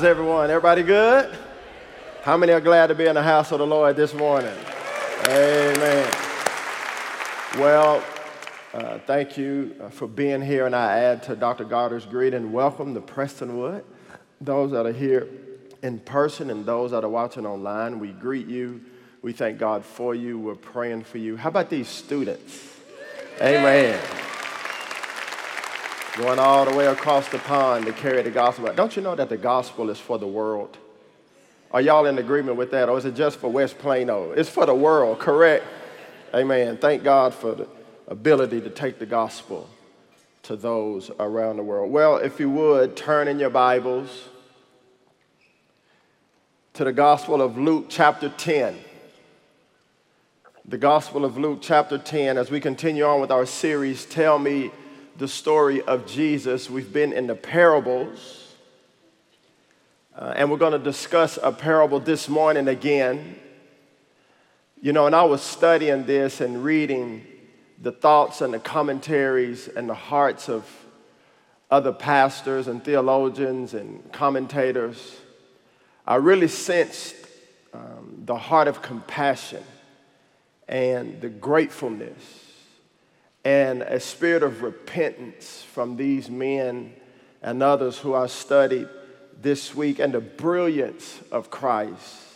How's everyone? Everybody good? How many are glad to be in the house of the Lord this morning? Amen. Well, uh, thank you uh, for being here, and I add to Dr. Goddard's greeting, welcome to Prestonwood. Those that are here in person and those that are watching online, we greet you. We thank God for you. We're praying for you. How about these students? Amen going all the way across the pond to carry the gospel. Don't you know that the gospel is for the world? Are y'all in agreement with that? Or is it just for West Plano? It's for the world, correct? Amen. Thank God for the ability to take the gospel to those around the world. Well, if you would, turn in your Bibles to the Gospel of Luke, chapter 10. The Gospel of Luke, chapter 10, as we continue on with our series, Tell Me the story of Jesus. We've been in the parables, uh, and we're going to discuss a parable this morning again. You know, and I was studying this and reading the thoughts and the commentaries and the hearts of other pastors and theologians and commentators. I really sensed um, the heart of compassion and the gratefulness and a spirit of repentance from these men and others who I studied this week, and the brilliance of Christ.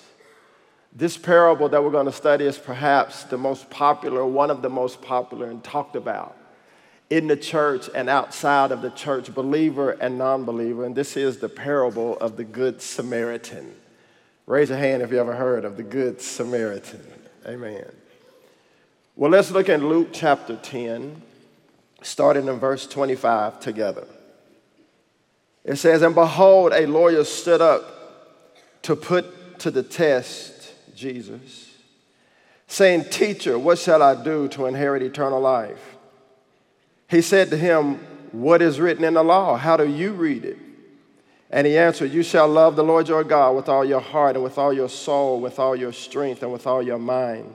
This parable that we're going to study is perhaps the most popular, one of the most popular, and talked about in the church and outside of the church, believer and non believer. And this is the parable of the Good Samaritan. Raise your hand if you ever heard of the Good Samaritan. Amen. Well, let's look at Luke chapter 10, starting in verse 25 together. It says, And behold, a lawyer stood up to put to the test Jesus, saying, Teacher, what shall I do to inherit eternal life? He said to him, What is written in the law? How do you read it? And he answered, You shall love the Lord your God with all your heart and with all your soul, with all your strength and with all your mind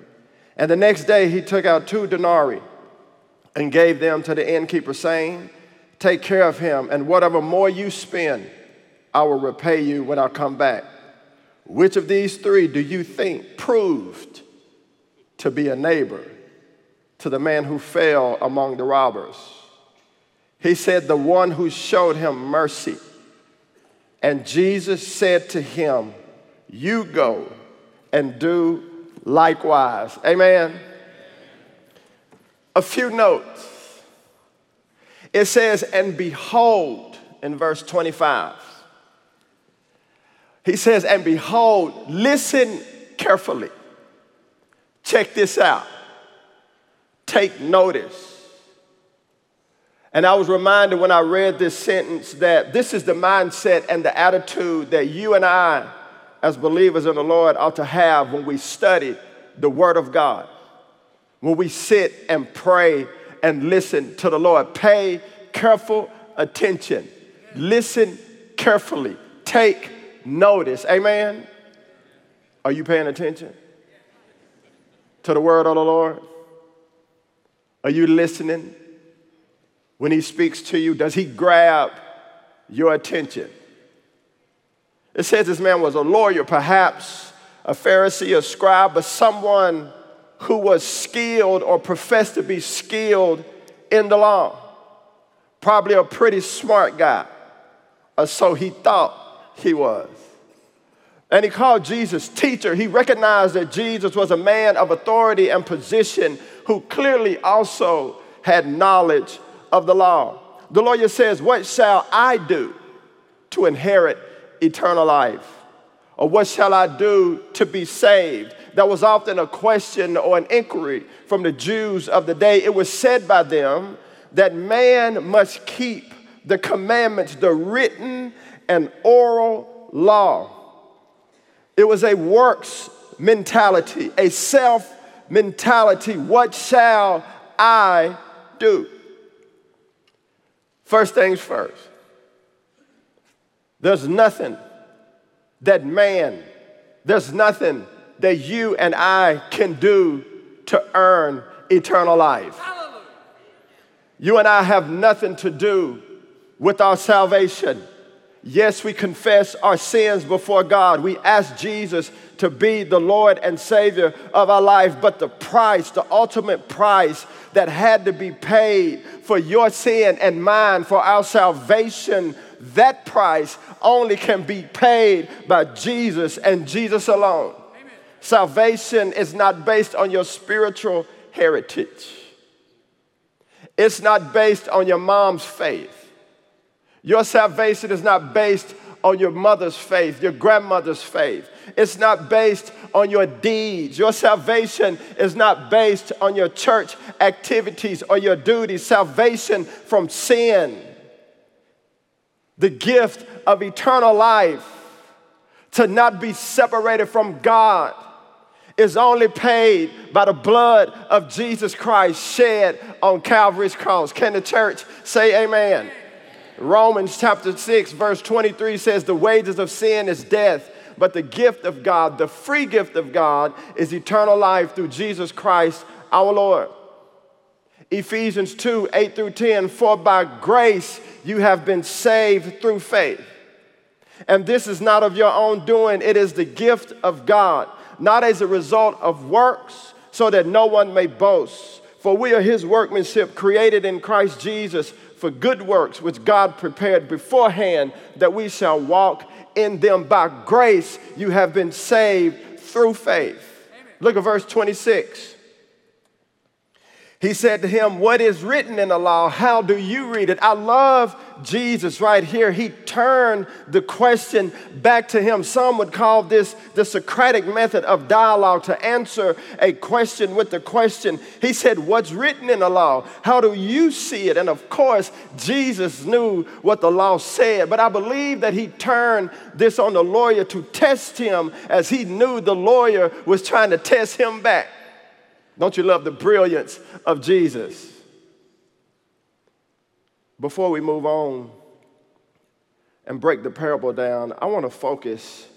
And the next day he took out two denarii and gave them to the innkeeper, saying, Take care of him, and whatever more you spend, I will repay you when I come back. Which of these three do you think proved to be a neighbor to the man who fell among the robbers? He said, The one who showed him mercy. And Jesus said to him, You go and do likewise. Amen. A few notes. It says, and behold, in verse 25. He says, and behold, listen carefully. Check this out. Take notice. And I was reminded when I read this sentence that this is the mindset and the attitude that you and I as believers in the Lord ought to have when we study the Word of God, when we sit and pray and listen to the Lord. Pay careful attention, listen carefully, take notice. Amen. Are you paying attention to the Word of the Lord? Are you listening? When He speaks to you, does He grab your attention? It says this man was a lawyer, perhaps a Pharisee, a scribe, but someone who was skilled or professed to be skilled in the law. Probably a pretty smart guy, or so he thought he was. And he called Jesus teacher. He recognized that Jesus was a man of authority and position who clearly also had knowledge of the law. The lawyer says, What shall I do to inherit eternal life? Or what shall I do to be saved? That was often a question or an inquiry from the Jews of the day. It was said by them that man must keep the commandments, the written and oral law. It was a works mentality, a self mentality. What shall I do? First things first, there's nothing that man, there's nothing that you and I can do to earn eternal life. You and I have nothing to do with our salvation. Yes, we confess our sins before God. We ask Jesus to be the Lord and Savior of our life. But the price, the ultimate price that had to be paid for your sin and mine, for our salvation, that price only can be paid by Jesus and Jesus alone. Amen. Salvation is not based on your spiritual heritage, it's not based on your mom's faith. Your salvation is not based on your mother's faith, your grandmother's faith. It's not based on your deeds. Your salvation is not based on your church activities or your duties. Salvation from sin, the gift of eternal life, to not be separated from God, is only paid by the blood of Jesus Christ shed on Calvary's cross. Can the church say amen? Romans chapter 6, verse 23 says, The wages of sin is death, but the gift of God, the free gift of God, is eternal life through Jesus Christ our Lord. Ephesians 2, 8 through 10, for by grace you have been saved through faith. And this is not of your own doing, it is the gift of God, not as a result of works, so that no one may boast. For we are his workmanship, created in Christ Jesus for good works which God prepared beforehand that we shall walk in them. By grace, you have been saved through faith. Amen. Look at verse 26. He said to him, What is written in the law? How do you read it? I love Jesus right here. He turned the question back to him. Some would call this the Socratic method of dialogue to answer a question with the question. He said, What's written in the law? How do you see it? And of course, Jesus knew what the law said, but I believe that he turned this on the lawyer to test him as he knew the lawyer was trying to test him back. Don't you love the brilliance of Jesus? Before we move on and break the parable down, I want to focus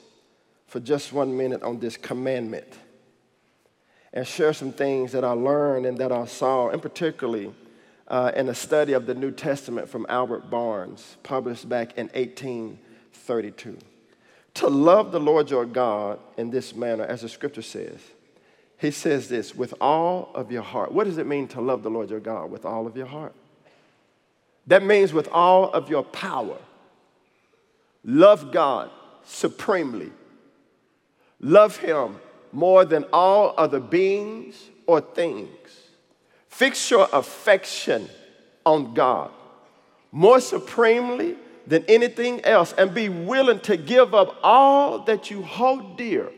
for just one minute on this commandment and share some things that I learned and that I saw, and particularly uh, in a study of the New Testament from Albert Barnes, published back in 1832. To love the Lord your God in this manner, as the scripture says, he says this with all of your heart. What does it mean to love the Lord your God with all of your heart? That means with all of your power. Love God supremely. Love Him more than all other beings or things. Fix your affection on God more supremely than anything else and be willing to give up all that you hold dear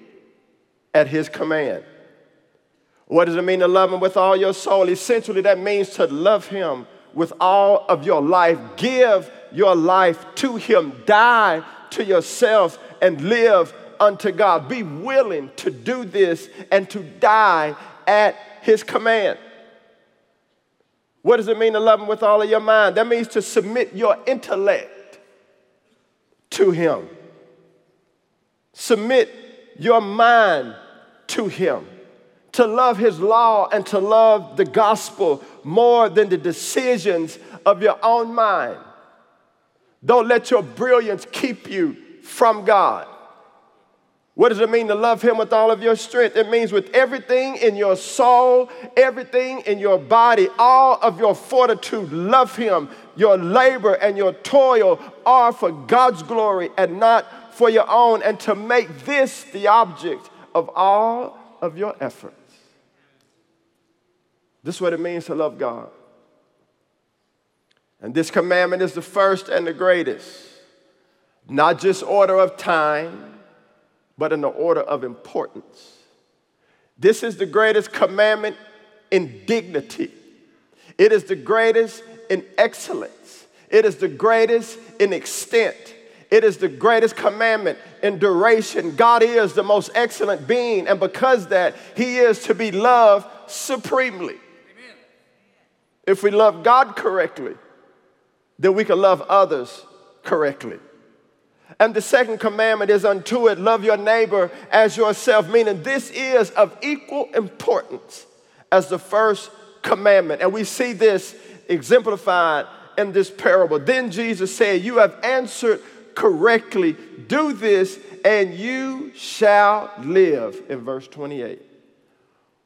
at His command. What does it mean to love Him with all your soul? Essentially, that means to love Him with all of your life. Give your life to Him. Die to yourself and live unto God. Be willing to do this and to die at His command. What does it mean to love Him with all of your mind? That means to submit your intellect to Him. Submit your mind to Him to love his law and to love the gospel more than the decisions of your own mind. Don't let your brilliance keep you from God. What does it mean to love Him with all of your strength? It means with everything in your soul, everything in your body, all of your fortitude, love Him. Your labor and your toil are for God's glory and not for your own and to make this the object of all of your efforts. This is what it means to love God. And this commandment is the first and the greatest, not just order of time, but in the order of importance. This is the greatest commandment in dignity. It is the greatest in excellence. It is the greatest in extent. It is the greatest commandment in duration. God is the most excellent being, and because that, He is to be loved supremely. If we love God correctly, then we can love others correctly. And the second commandment is unto it love your neighbor as yourself, meaning this is of equal importance as the first commandment. And we see this exemplified in this parable. Then Jesus said, You have answered correctly. Do this, and you shall live, in verse 28.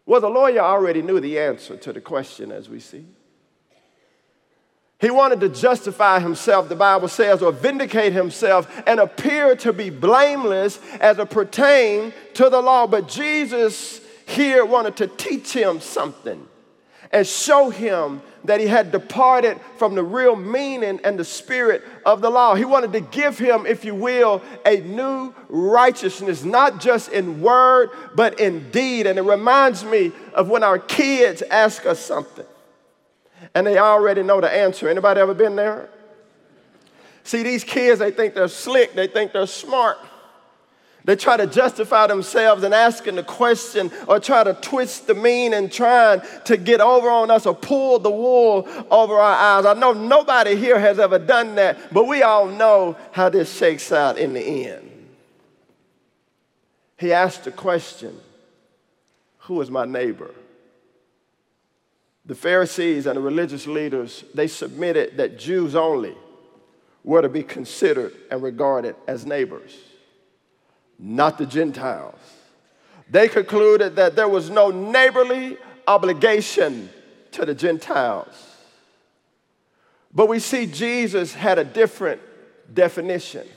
Well, the lawyer already knew the answer to the question, as we see. He wanted to justify himself, the Bible says, or vindicate himself and appear to be blameless as it pertained to the law. But Jesus here wanted to teach him something and show him that he had departed from the real meaning and the spirit of the law. He wanted to give him, if you will, a new righteousness, not just in word, but in deed. And it reminds me of when our kids ask us something and they already know the answer. Anybody ever been there? See, these kids, they think they're slick, they think they're smart. They try to justify themselves in asking the question or try to twist the mean and trying to get over on us or pull the wool over our eyes. I know nobody here has ever done that, but we all know how this shakes out in the end. He asked the question Who is my neighbor? The Pharisees and the religious leaders, they submitted that Jews only were to be considered and regarded as neighbors not the Gentiles. They concluded that there was no neighborly obligation to the Gentiles. But we see Jesus had a different definition.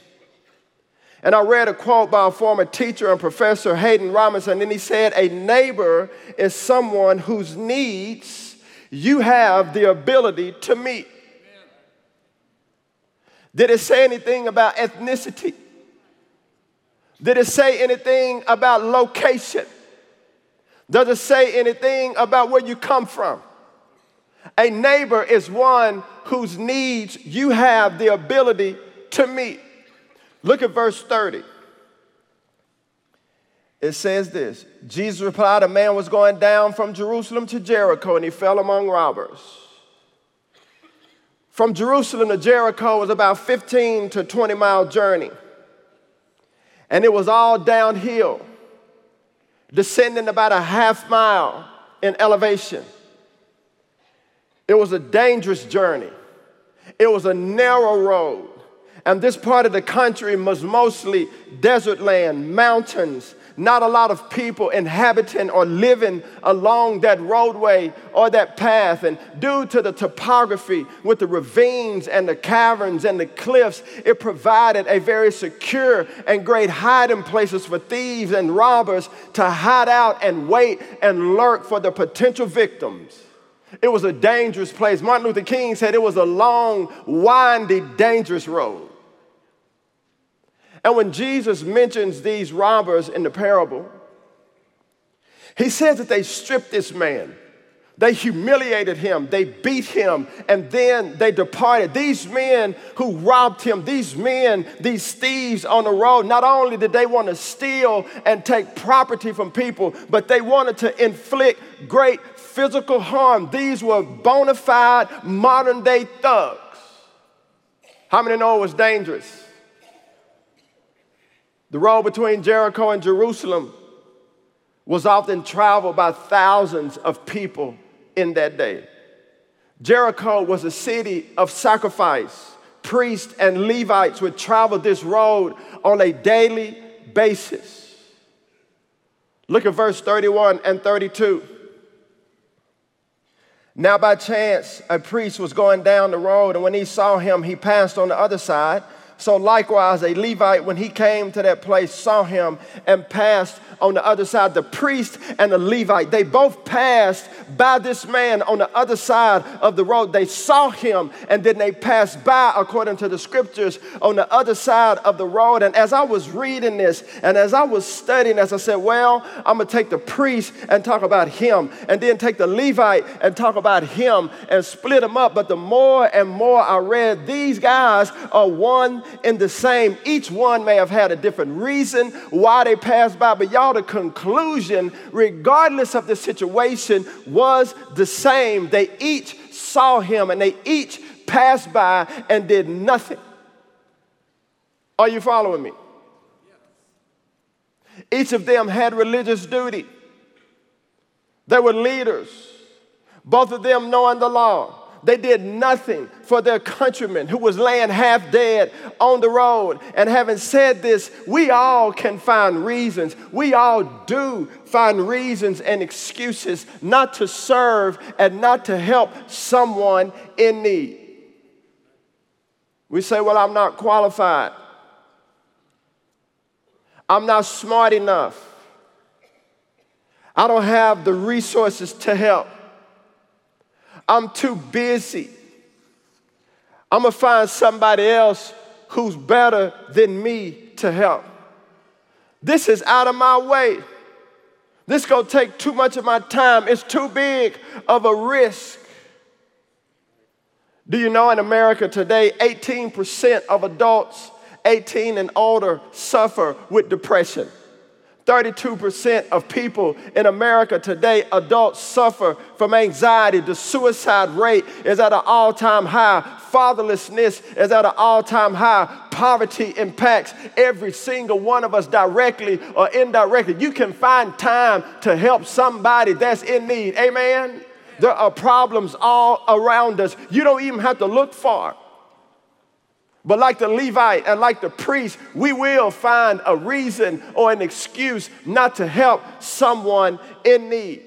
And I read a quote by a former teacher and professor, Haddon Robinson, and he said, A neighbor is someone whose needs you have the ability to meet. Did it say anything about ethnicity? Did it say anything about location? Does it say anything about where you come from? A neighbor is one whose needs you have the ability to meet. Look at verse 30. It says this Jesus replied, A man was going down from Jerusalem to Jericho, and he fell among robbers. From Jerusalem to Jericho was about 15 to 20 mile journey and it was all downhill, descending about a half mile in elevation. It was a dangerous journey. It was a narrow road. And this part of the country was mostly desert land, mountains, not a lot of people inhabiting or living along that roadway or that path. And due to the topography with the ravines and the caverns and the cliffs, it provided a very secure and great hiding places for thieves and robbers to hide out and wait and lurk for the potential victims. It was a dangerous place. Martin Luther King said it was a long, windy, dangerous road. And when Jesus mentions these robbers in the parable, he says that they stripped this man. They humiliated him, they beat him, and then they departed. These men who robbed him, these men, these thieves on the road, not only did they want to steal and take property from people, but they wanted to inflict great physical harm. These were bona fide modern day thugs. How many know it was dangerous? The road between Jericho and Jerusalem was often traveled by thousands of people in that day. Jericho was a city of sacrifice. Priests and Levites would travel this road on a daily basis. Look at verse 31 and 32. Now, by chance, a priest was going down the road, and when he saw him, he passed on the other side. So likewise, a Levite, when he came to that place, saw him and passed on the other side. The priest and the Levite, they both passed by this man on the other side of the road. They saw him and then they passed by, according to the scriptures, on the other side of the road. And as I was reading this and as I was studying, as I said, well, I'm gonna take the priest and talk about him, and then take the Levite and talk about him and split them up. But the more and more I read, these guys are one in the same. Each one may have had a different reason why they passed by, but y'all, the conclusion, regardless of the situation, was the same. They each saw him and they each passed by and did nothing. Are you following me? Each of them had religious duty. They were leaders, both of them knowing the law. They did nothing for their countryman who was laying half dead on the road. And having said this, we all can find reasons. We all do find reasons and excuses not to serve and not to help someone in need. We say, Well, I'm not qualified. I'm not smart enough. I don't have the resources to help. I'm too busy. I'm gonna find somebody else who's better than me to help. This is out of my way. This gonna take too much of my time. It's too big of a risk. Do you know in America today, 18% of adults 18 and older suffer with depression? 32% of people in America today, adults, suffer from anxiety. The suicide rate is at an all time high. Fatherlessness is at an all time high. Poverty impacts every single one of us directly or indirectly. You can find time to help somebody that's in need. Amen? There are problems all around us. You don't even have to look far. But like the Levite and like the priest, we will find a reason or an excuse not to help someone in need.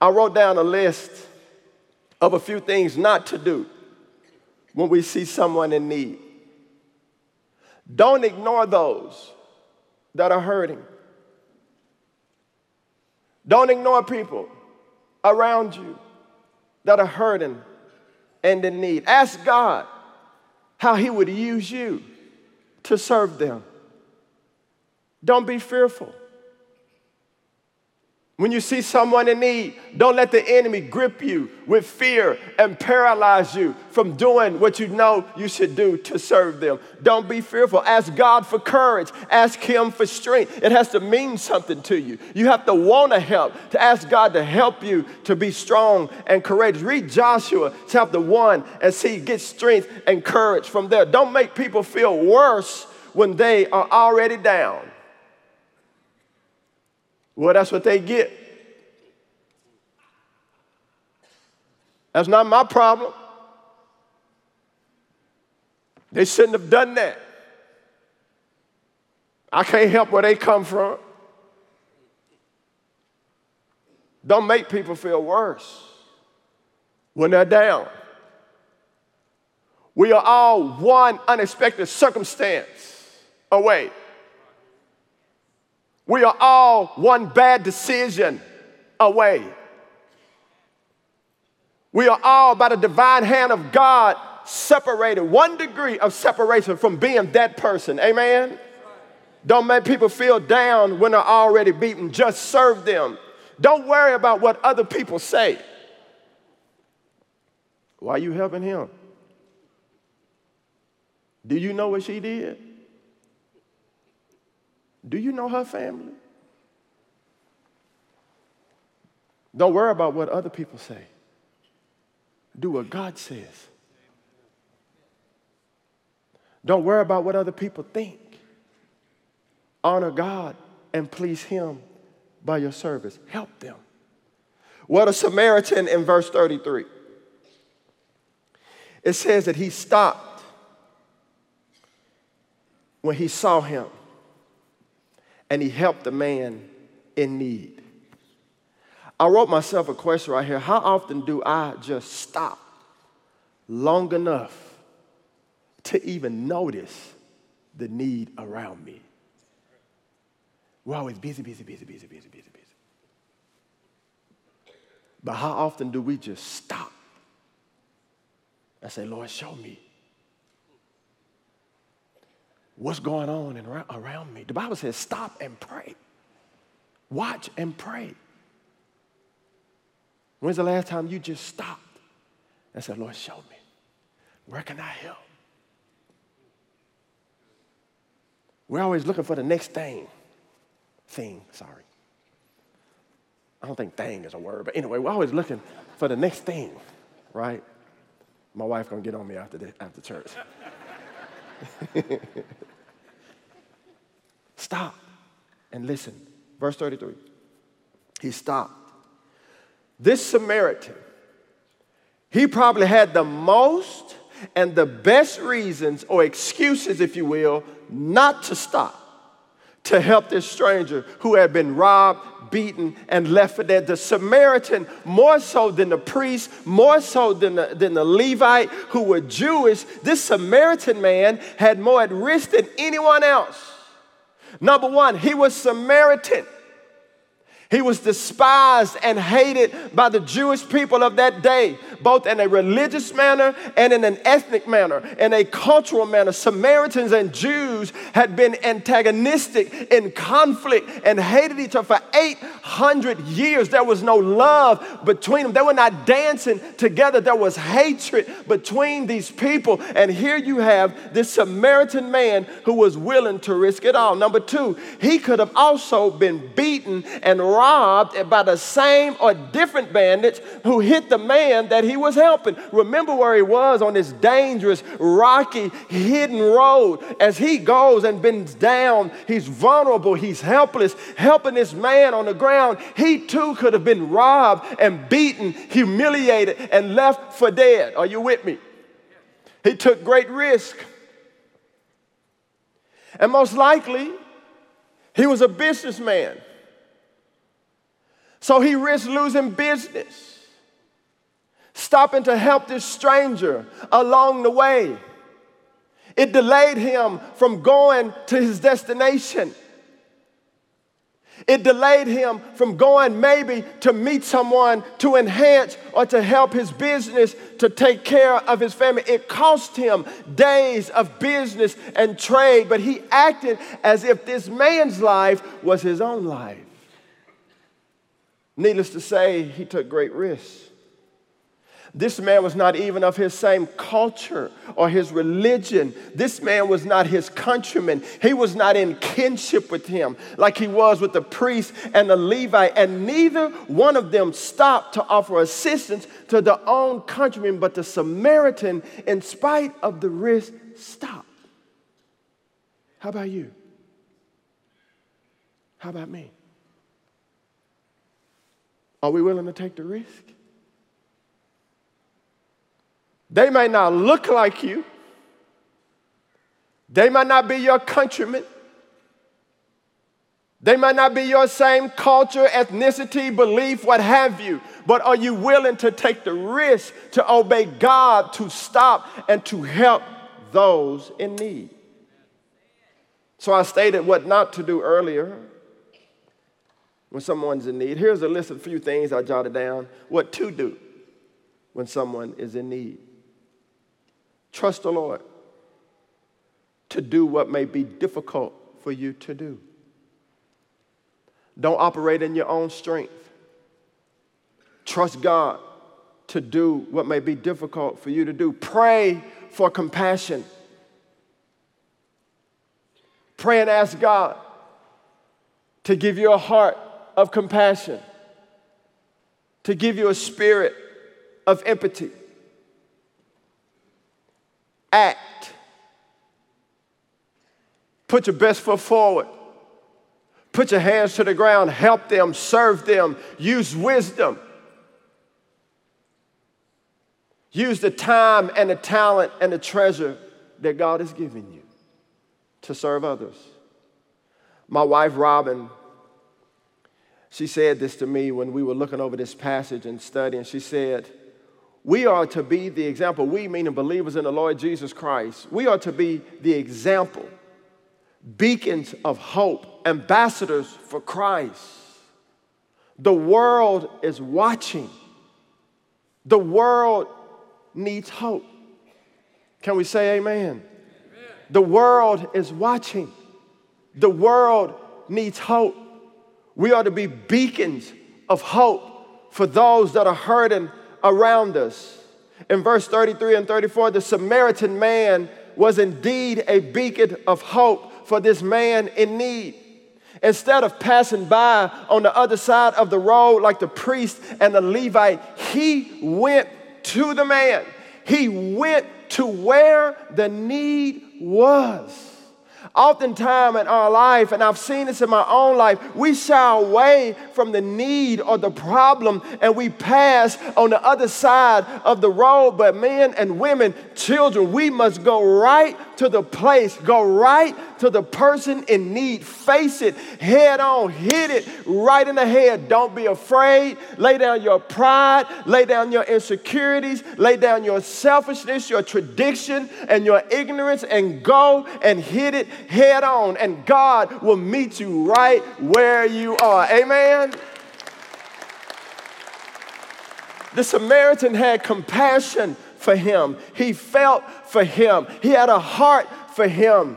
I wrote down a list of a few things not to do when we see someone in need. Don't ignore those that are hurting. Don't ignore people around you that are hurting and in need. Ask God how He would use you to serve them. Don't be fearful. When you see someone in need, don't let the enemy grip you with fear and paralyze you from doing what you know you should do to serve them. Don't be fearful. Ask God for courage. Ask Him for strength. It has to mean something to you. You have to want to help, to ask God to help you to be strong and courageous. Read Joshua chapter 1 and see, get strength and courage from there. Don't make people feel worse when they are already down. Well, that's what they get. That's not my problem. They shouldn't have done that. I can't help where they come from. Don't make people feel worse when they're down. We are all one unexpected circumstance away we are all one bad decision away. We are all, by the divine hand of God, separated, one degree of separation from being that person. Amen? Don't make people feel down when they're already beaten. Just serve them. Don't worry about what other people say. Why are you helping him? Do you know what she did? Do you know her family? Don't worry about what other people say. Do what God says. Don't worry about what other people think. Honor God and please Him by your service. Help them. What a Samaritan in verse 33. It says that he stopped when he saw him and he helped the man in need. I wrote myself a question right here. How often do I just stop long enough to even notice the need around me. We're always busy, busy, busy, busy, busy, busy, busy. But how often do we just stop and say, Lord, show me what's going on around me? The Bible says, stop and pray. Watch and pray. When's the last time you just stopped and said, Lord, show me? Where can I help? We're always looking for the next thing. Thing, sorry. I don't think thing is a word, but anyway, we're always looking for the next thing, right? My wife's gonna get on me after the, after church. Stop and listen. Verse 33. He stopped. This Samaritan, he probably had the most and the best reasons or excuses, if you will, not to stop to help this stranger who had been robbed, beaten, and left for dead. The Samaritan, more so than the priest, more so than the, than the Levite who were Jewish, this Samaritan man had more at risk than anyone else. Number one, he was Samaritan. He was despised and hated by the Jewish people of that day, both in a religious manner and in an ethnic manner, in a cultural manner. Samaritans and Jews had been antagonistic in conflict and hated each other for 800 years. There was no love between them, they were not dancing together. There was hatred between these people. And here you have this Samaritan man who was willing to risk it all. Number two, he could have also been beaten and robbed by the same or different bandits who hit the man that he was helping. Remember where he was on this dangerous, rocky, hidden road. As he goes and bends down, he's vulnerable, he's helpless, helping this man on the ground. He too could have been robbed and beaten, humiliated, and left for dead. Are you with me? He took great risk. And most likely, he was a businessman. So he risked losing business, stopping to help this stranger along the way. It delayed him from going to his destination. It delayed him from going maybe to meet someone to enhance or to help his business to take care of his family. It cost him days of business and trade, but he acted as if this man's life was his own life. Needless to say, he took great risks. This man was not even of his same culture or his religion. This man was not his countryman. He was not in kinship with him like he was with the priest and the Levite. And neither one of them stopped to offer assistance to their own countrymen, but the Samaritan, in spite of the risk, stopped. How about you? How about me? Are we willing to take the risk? They may not look like you. They might not be your countrymen. They might not be your same culture, ethnicity, belief, what have you. But are you willing to take the risk to obey God, to stop and to help those in need? So I stated what not to do earlier when someone's in need. Here's a list of a few things I jotted down what to do when someone is in need. Trust the Lord to do what may be difficult for you to do. Don't operate in your own strength. Trust God to do what may be difficult for you to do. Pray for compassion. Pray and ask God to give you a heart of compassion, to give you a spirit of empathy. Act. Put your best foot forward. Put your hands to the ground. Help them, serve them, use wisdom. Use the time and the talent and the treasure that God has given you to serve others. My wife, Robin, she said this to me when we were looking over this passage and studying. She said, We are to be the example. We, meaning believers in the Lord Jesus Christ, we are to be the example, beacons of hope, ambassadors for Christ. The world is watching. The world needs hope. Can we say amen? amen? The world is watching. The world needs hope. We are to be beacons of hope for those that are hurting around us. In verse 33 and 34, the Samaritan man was indeed a beacon of hope for this man in need. Instead of passing by on the other side of the road like the priest and the Levite, he went to the man. He went to where the need was. Oftentimes in our life, and I've seen this in my own life, we shy away from the need or the problem and we pass on the other side of the road. But men and women, children, we must go right to the place, go right to the person in need. Face it head on, hit it right in the head. Don't be afraid. Lay down your pride, lay down your insecurities, lay down your selfishness, your tradition, and your ignorance, and go and hit it head on. And God will meet you right where you are. Amen. The Samaritan had compassion for him. He felt for him. He had a heart for him.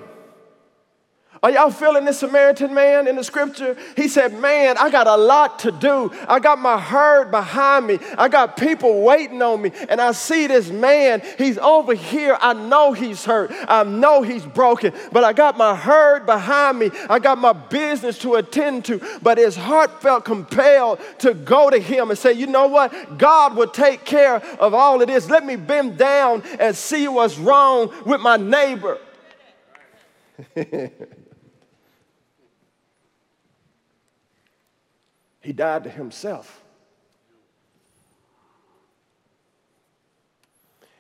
Are y'all feeling this Samaritan man in the scripture? He said, Man, I got a lot to do. I got my herd behind me. I got people waiting on me. And I see this man. He's over here. I know he's hurt. I know he's broken. But I got my herd behind me. I got my business to attend to. But his heart felt compelled to go to him and say, You know what? God will take care of all of this. Let me bend down and see what's wrong with my neighbor. He died to himself.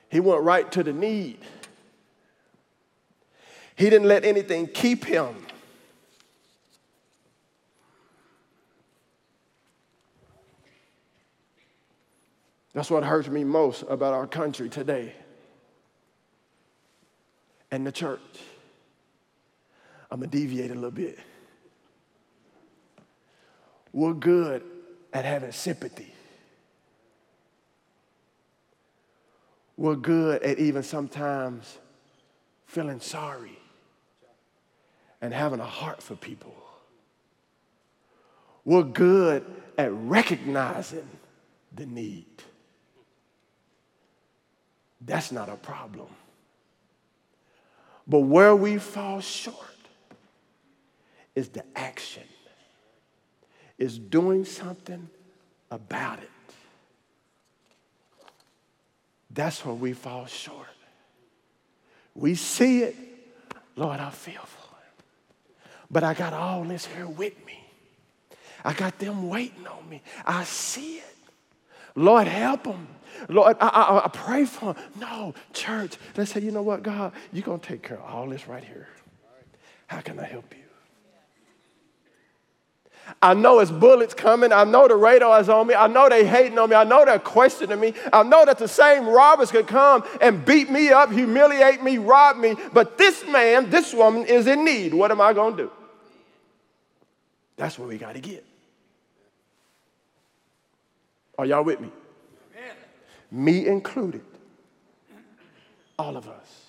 He went right to the need. He didn't let anything keep him. That's what hurts me most about our country today and the church. I'm going to deviate a little bit. We're good at having sympathy. We're good at even sometimes feeling sorry and having a heart for people. We're good at recognizing the need. That's not a problem. But where we fall short is the action is doing something about it. That's where we fall short. We see it, Lord, I feel for it. But I got all this here with me. I got them waiting on me. I see it. Lord, help them. Lord, I, I, I pray for them. No, church, let's say, you know what, God, you're going to take care of all this right here. How can I help you? I know it's bullets coming. I know the radar is on me. I know they hating on me. I know they're questioning me. I know that the same robbers could come and beat me up, humiliate me, rob me. But this man, this woman is in need. What am I going to do? That's where we got to get. Are y'all with me? Me included. All of us.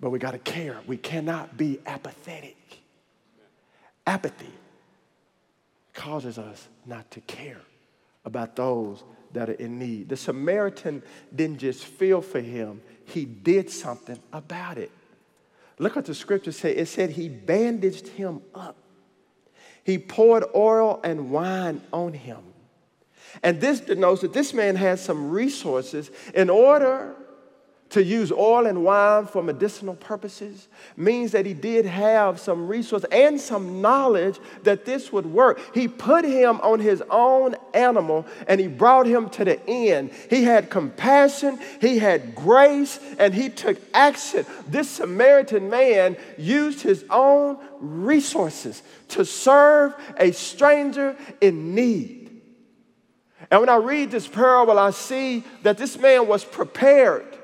But we got to care. We cannot be apathetic. Apathy causes us not to care about those that are in need. The Samaritan didn't just feel for him, he did something about it. Look what the scripture said. It said he bandaged him up. He poured oil and wine on him. And this denotes that this man had some resources in order to use oil and wine for medicinal purposes means that he did have some resource and some knowledge that this would work. He put him on his own animal and he brought him to the end. He had compassion, he had grace, and he took action. This Samaritan man used his own resources to serve a stranger in need. And when I read this parable, I see that this man was prepared.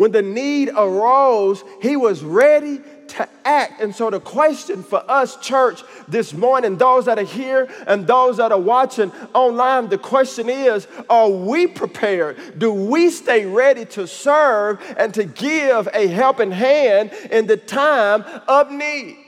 When the need arose, he was ready to act. And so, the question for us, church, this morning, those that are here and those that are watching online, the question is Are we prepared? Do we stay ready to serve and to give a helping hand in the time of need?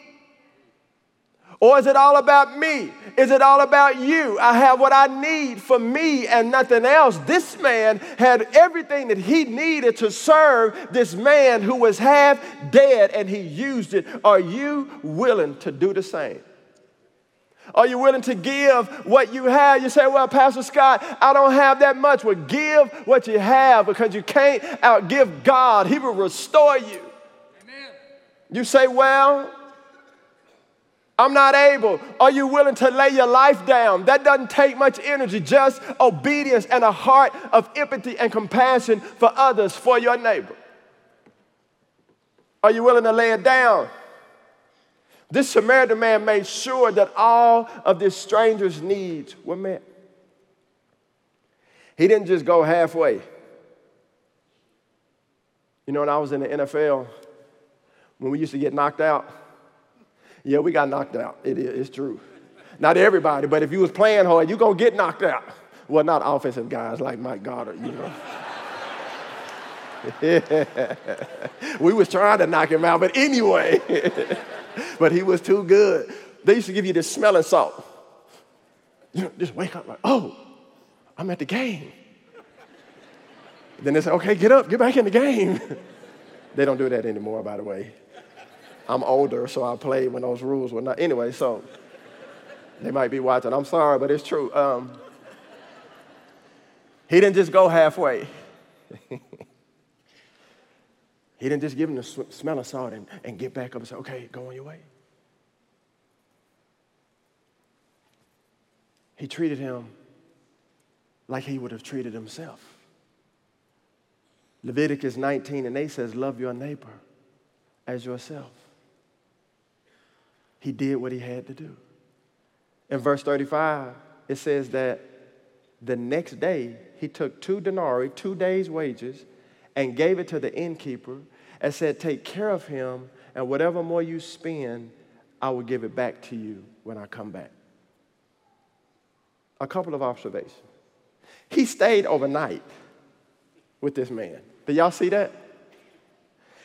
Or is it all about me? Is it all about you? I have what I need for me and nothing else. This man had everything that he needed to serve this man who was half dead and he used it. Are you willing to do the same? Are you willing to give what you have? You say, Well, Pastor Scott, I don't have that much. Well, give what you have because you can't outgive God. He will restore you. Amen. You say, Well, I'm not able. Are you willing to lay your life down? That doesn't take much energy, just obedience and a heart of empathy and compassion for others, for your neighbor. Are you willing to lay it down? This Samaritan man made sure that all of this stranger's needs were met. He didn't just go halfway. You know, when I was in the NFL, when we used to get knocked out, yeah, we got knocked out. It is, it's true. Not everybody, but if you was playing hard, you're going to get knocked out. Well, not offensive guys like Mike Goddard, you know. we was trying to knock him out, but anyway. but he was too good. They used to give you this smelling salt. You know, just wake up like, oh, I'm at the game. Then they say, okay, get up, get back in the game. they don't do that anymore, by the way. I'm older, so I played when those rules were not. Anyway, so they might be watching. I'm sorry, but it's true. Um, he didn't just go halfway. he didn't just give him the smell of salt and, and get back up and say, okay, go on your way. He treated him like he would have treated himself. Leviticus 19 and 8 says, Love your neighbor as yourself he did what he had to do. In verse 35, it says that the next day he took two denarii, two days' wages, and gave it to the innkeeper and said, Take care of him, and whatever more you spend, I will give it back to you when I come back. A couple of observations. He stayed overnight with this man. Did y'all see that?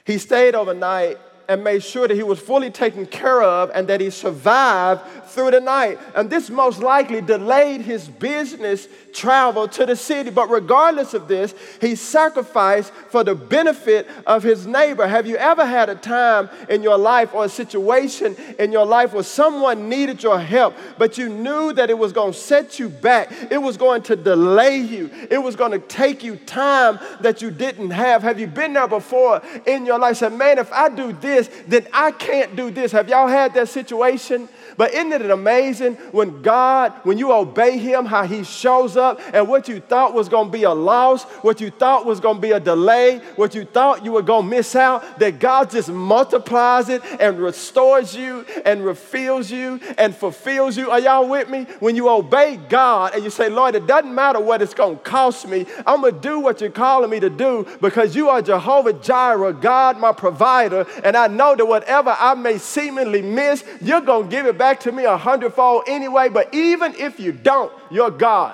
He stayed overnight and made sure that he was fully taken care of and that he survived through the night. And this most likely delayed his business travel to the city. But regardless of this, he sacrificed for the benefit of his neighbor. Have you ever had a time in your life or a situation in your life where someone needed your help, but you knew that it was going to set you back? It was going to delay you. It was going to take you time that you didn't have. Have you been there before in your life? Said, man, if I do this, this, then I can't do this. Have y'all had that situation? But isn't it amazing when God, when you obey Him, how He shows up and what you thought was going to be a loss, what you thought was going to be a delay, what you thought you were going to miss out, that God just multiplies it and restores you and refills you and fulfills you. Are y'all with me? When you obey God and you say, Lord, it doesn't matter what it's going to cost me, I'm going to do what you're calling me to do because you are Jehovah Jireh, God, my provider, and I know that whatever I may seemingly miss, you're going to give it back back to me a hundredfold anyway, but even if you don't, you're God.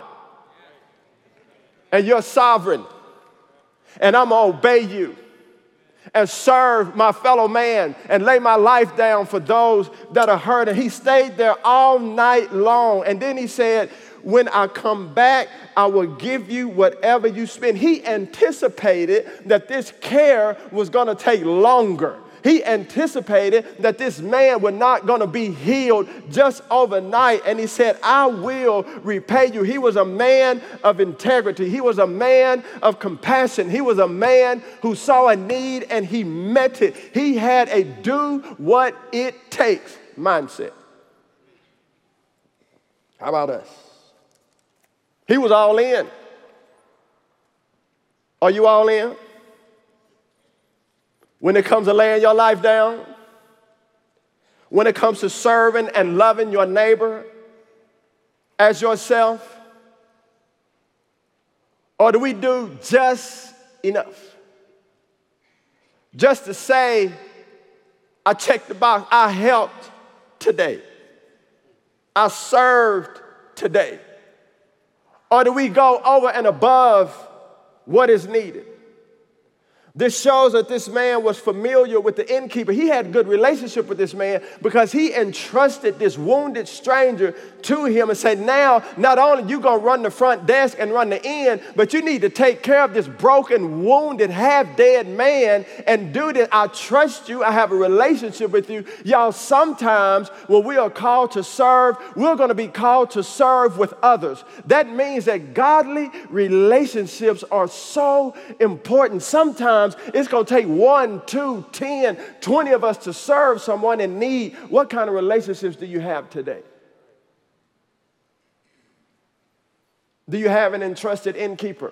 And you're sovereign. And I'm to obey you and serve my fellow man and lay my life down for those that are hurt. And he stayed there all night long. And then he said, When I come back, I will give you whatever you spend. He anticipated that this care was going to take longer. He anticipated that this man was not going to be healed just overnight. And he said, I will repay you. He was a man of integrity. He was a man of compassion. He was a man who saw a need and he met it. He had a do what it takes mindset. How about us? He was all in. Are you all in? When it comes to laying your life down, when it comes to serving and loving your neighbor as yourself, Or do we do just enough? Just to say, I checked the box, I helped today, I served today. Or do we go over and above what is needed? This shows that this man was familiar with the innkeeper. He had good relationship with this man because he entrusted this wounded stranger to him and said, Now, not only you gonna run the front desk and run the inn, but you need to take care of this broken, wounded, half-dead man and do that. I trust you, I have a relationship with you. Y'all, sometimes when we are called to serve, we're gonna be called to serve with others. That means that godly relationships are so important. Sometimes Sometimes it's going to take one, two, ten, twenty of us to serve someone in need. What kind of relationships do you have today? Do you have an entrusted innkeeper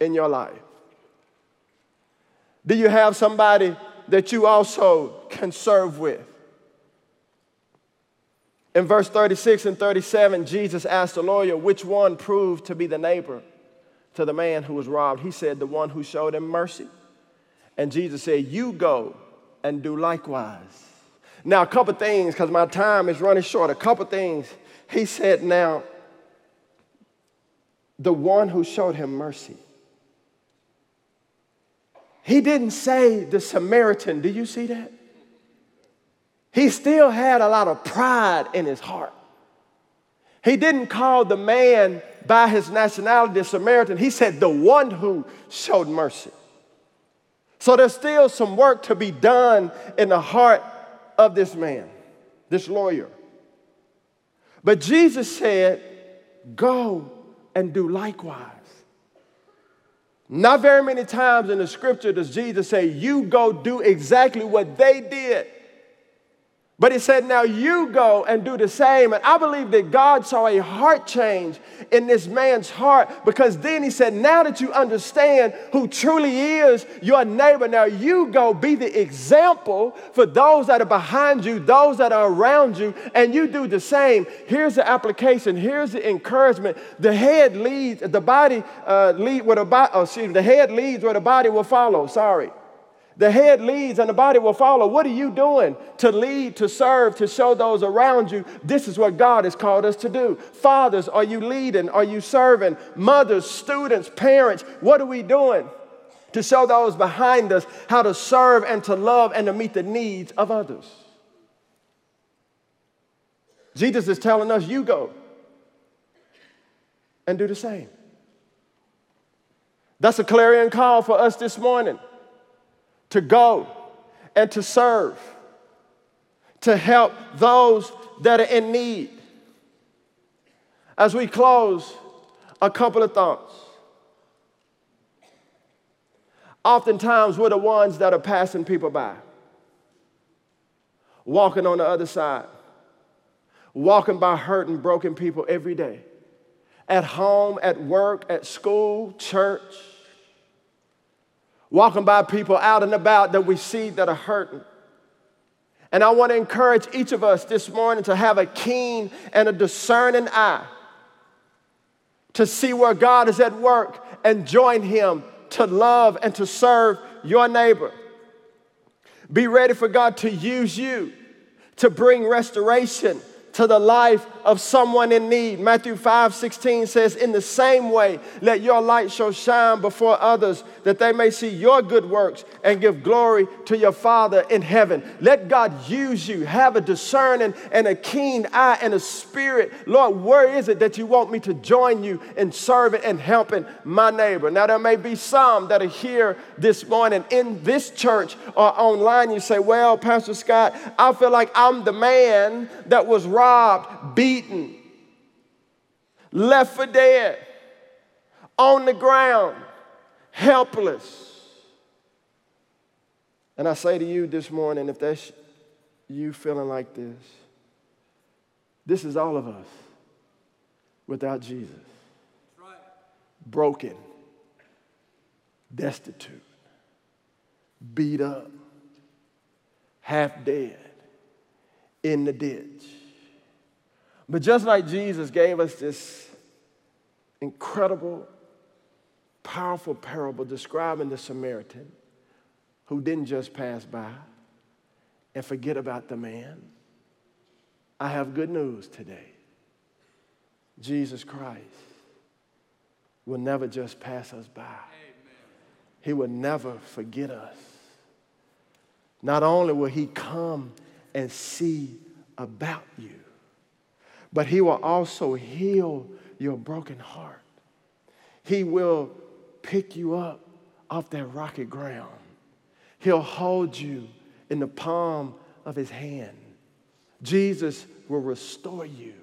in your life? Do you have somebody that you also can serve with? In verse 36 and 37, Jesus asked the lawyer, which one proved to be the neighbor? To the man who was robbed. He said, The one who showed him mercy. And Jesus said, You go and do likewise. Now, a couple things, because my time is running short. A couple things. He said, Now, the one who showed him mercy. He didn't say the Samaritan. Do you see that? He still had a lot of pride in his heart. He didn't call the man by his nationality a Samaritan. He said, the one who showed mercy. So there's still some work to be done in the heart of this man, this lawyer. But Jesus said, Go and do likewise. Not very many times in the scripture does Jesus say, You go do exactly what they did. But he said, Now you go and do the same. And I believe that God saw a heart change in this man's heart because then he said, Now that you understand who truly is your neighbor, now you go be the example for those that are behind you, those that are around you, and you do the same. Here's the application, here's the encouragement. The head leads, the body uh, lead where the body, oh, excuse me, the head leads where the body will follow. Sorry. The head leads and the body will follow. What are you doing to lead, to serve, to show those around you? This is what God has called us to do. Fathers, are you leading? Are you serving? Mothers, students, parents, what are we doing to show those behind us how to serve and to love and to meet the needs of others? Jesus is telling us, you go and do the same. That's a clarion call for us this morning to go and to serve, to help those that are in need. As we close, a couple of thoughts. Oftentimes, we're the ones that are passing people by, walking on the other side, walking by hurt and broken people every day, at home, at work, at school, church walking by people out and about that we see that are hurting. And I want to encourage each of us this morning to have a keen and a discerning eye to see where God is at work and join Him to love and to serve your neighbor. Be ready for God to use you to bring restoration to the life of someone in need. Matthew 5 16 says, In the same way, let your light show shine before others, that they may see your good works and give glory to your Father in heaven. Let God use you. Have a discerning and a keen eye and a spirit. Lord, where is it that you want me to join you in serving and helping my neighbor? Now, there may be some that are here this morning in this church or online. You say, Well, Pastor Scott, I feel like I'm the man that was robbed, beat beaten, left for dead, on the ground, helpless. And I say to you this morning, if that's you feeling like this, this is all of us without Jesus. Broken, destitute, beat up, half dead, in the ditch. But just like Jesus gave us this incredible Powerful parable describing the Samaritan who didn't just pass by and forget about the man. I have good news today. Jesus Christ will never just pass us by. Amen. He will never forget us. Not only will he come and see about you, but he will also heal your broken heart. He will pick you up off that rocky ground. He'll hold you in the palm of his hand. Jesus will restore you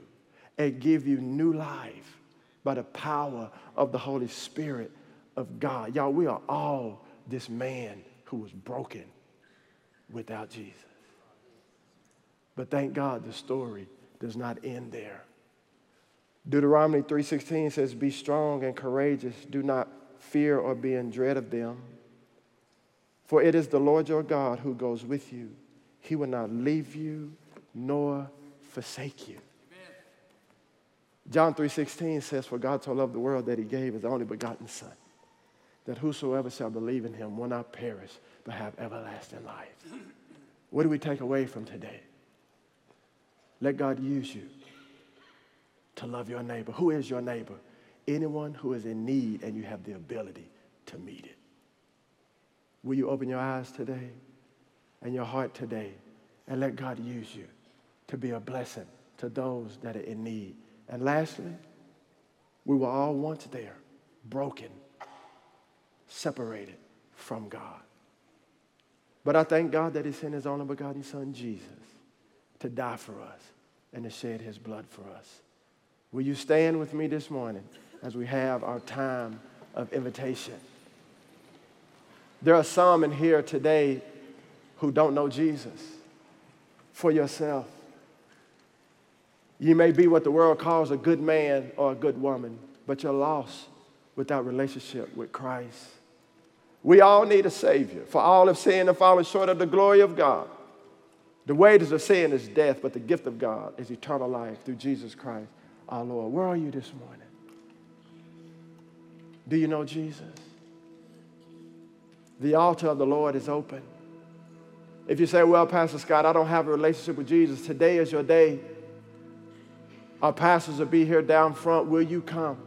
and give you new life by the power of the Holy Spirit of God. Y'all, we are all this man who was broken without Jesus. But thank God the story does not end there. Deuteronomy 3:16 says, "Be strong and courageous. Do not fear or be in dread of them. For it is the Lord your God who goes with you. He will not leave you nor forsake you." Amen. John 3:16 says, "For God so loved the world that he gave his only begotten son, that whosoever shall believe in him will not perish but have everlasting life." What do we take away from today? Let God use you to love your neighbor. Who is your neighbor? Anyone who is in need and you have the ability to meet it. Will you open your eyes today and your heart today and let God use you to be a blessing to those that are in need? And lastly, we were all once there, broken, separated from God. But I thank God that He sent His only begotten Son, Jesus, to die for us and to shed His blood for us. Will you stand with me this morning as we have our time of invitation? There are some in here today who don't know Jesus for yourself. You may be what the world calls a good man or a good woman, but you're lost without relationship with Christ. We all need a Savior, for all have sinned and fallen short of the glory of God. The wages of sin is death, but the gift of God is eternal life through Jesus Christ our Lord. Where are you this morning? Do you know Jesus? The altar of the Lord is open. If you say, Well, Pastor Scott, I don't have a relationship with Jesus, today is your day. Our pastors will be here down front. Will you come?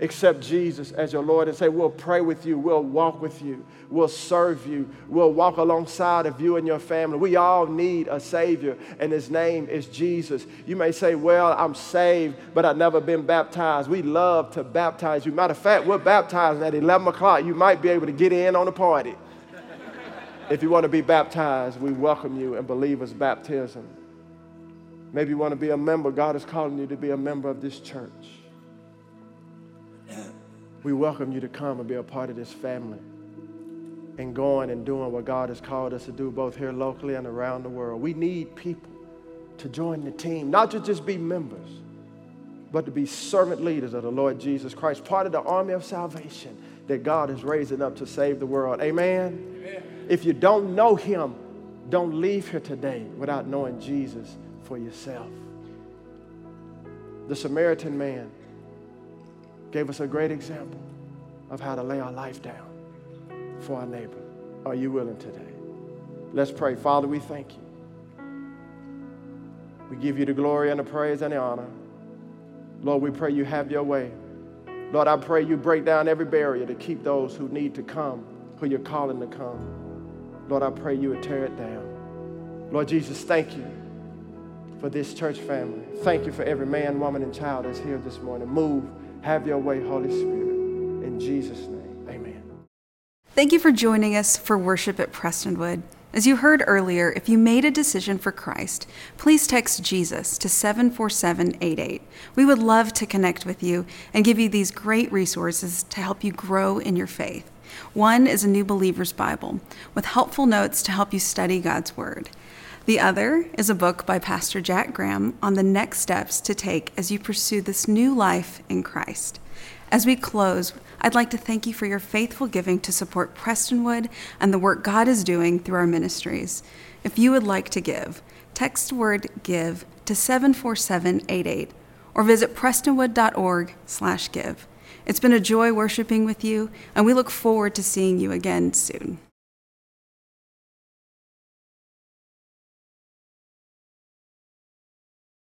Accept Jesus as your Lord and say, We'll pray with you, we'll walk with you, we'll serve you, we'll walk alongside of you and your family. We all need a Savior, and His name is Jesus. You may say, Well, I'm saved, but I've never been baptized. We love to baptize you. Matter of fact, we're baptizing at 11 o'clock. You might be able to get in on the party. if you want to be baptized, we welcome you in believers' baptism. Maybe you want to be a member. God is calling you to be a member of this church we welcome you to come and be a part of this family and going and doing what God has called us to do, both here locally and around the world. We need people to join the team, not to just be members, but to be servant leaders of the Lord Jesus Christ, part of the army of salvation that God is raising up to save the world. Amen? Amen. If you don't know Him, don't leave here today without knowing Jesus for yourself. The Samaritan man gave us a great example of how to lay our life down for our neighbor. Are you willing today? Let's pray. Father, we thank you. We give you the glory and the praise and the honor. Lord, we pray you have your way. Lord, I pray you break down every barrier to keep those who need to come, who you're calling to come. Lord, I pray you would tear it down. Lord Jesus, thank you for this church family. Thank you for every man, woman, and child that's here this morning. Move have your way, Holy Spirit. In Jesus' name, amen. Thank you for joining us for worship at Prestonwood. As you heard earlier, if you made a decision for Christ, please text Jesus to 74788. We would love to connect with you and give you these great resources to help you grow in your faith. One is a New Believer's Bible with helpful notes to help you study God's Word. The other is a book by Pastor Jack Graham on the next steps to take as you pursue this new life in Christ. As we close, I'd like to thank you for your faithful giving to support Prestonwood and the work God is doing through our ministries. If you would like to give, text word give to 74788 or visit prestonwood.org/give. It's been a joy worshiping with you, and we look forward to seeing you again soon.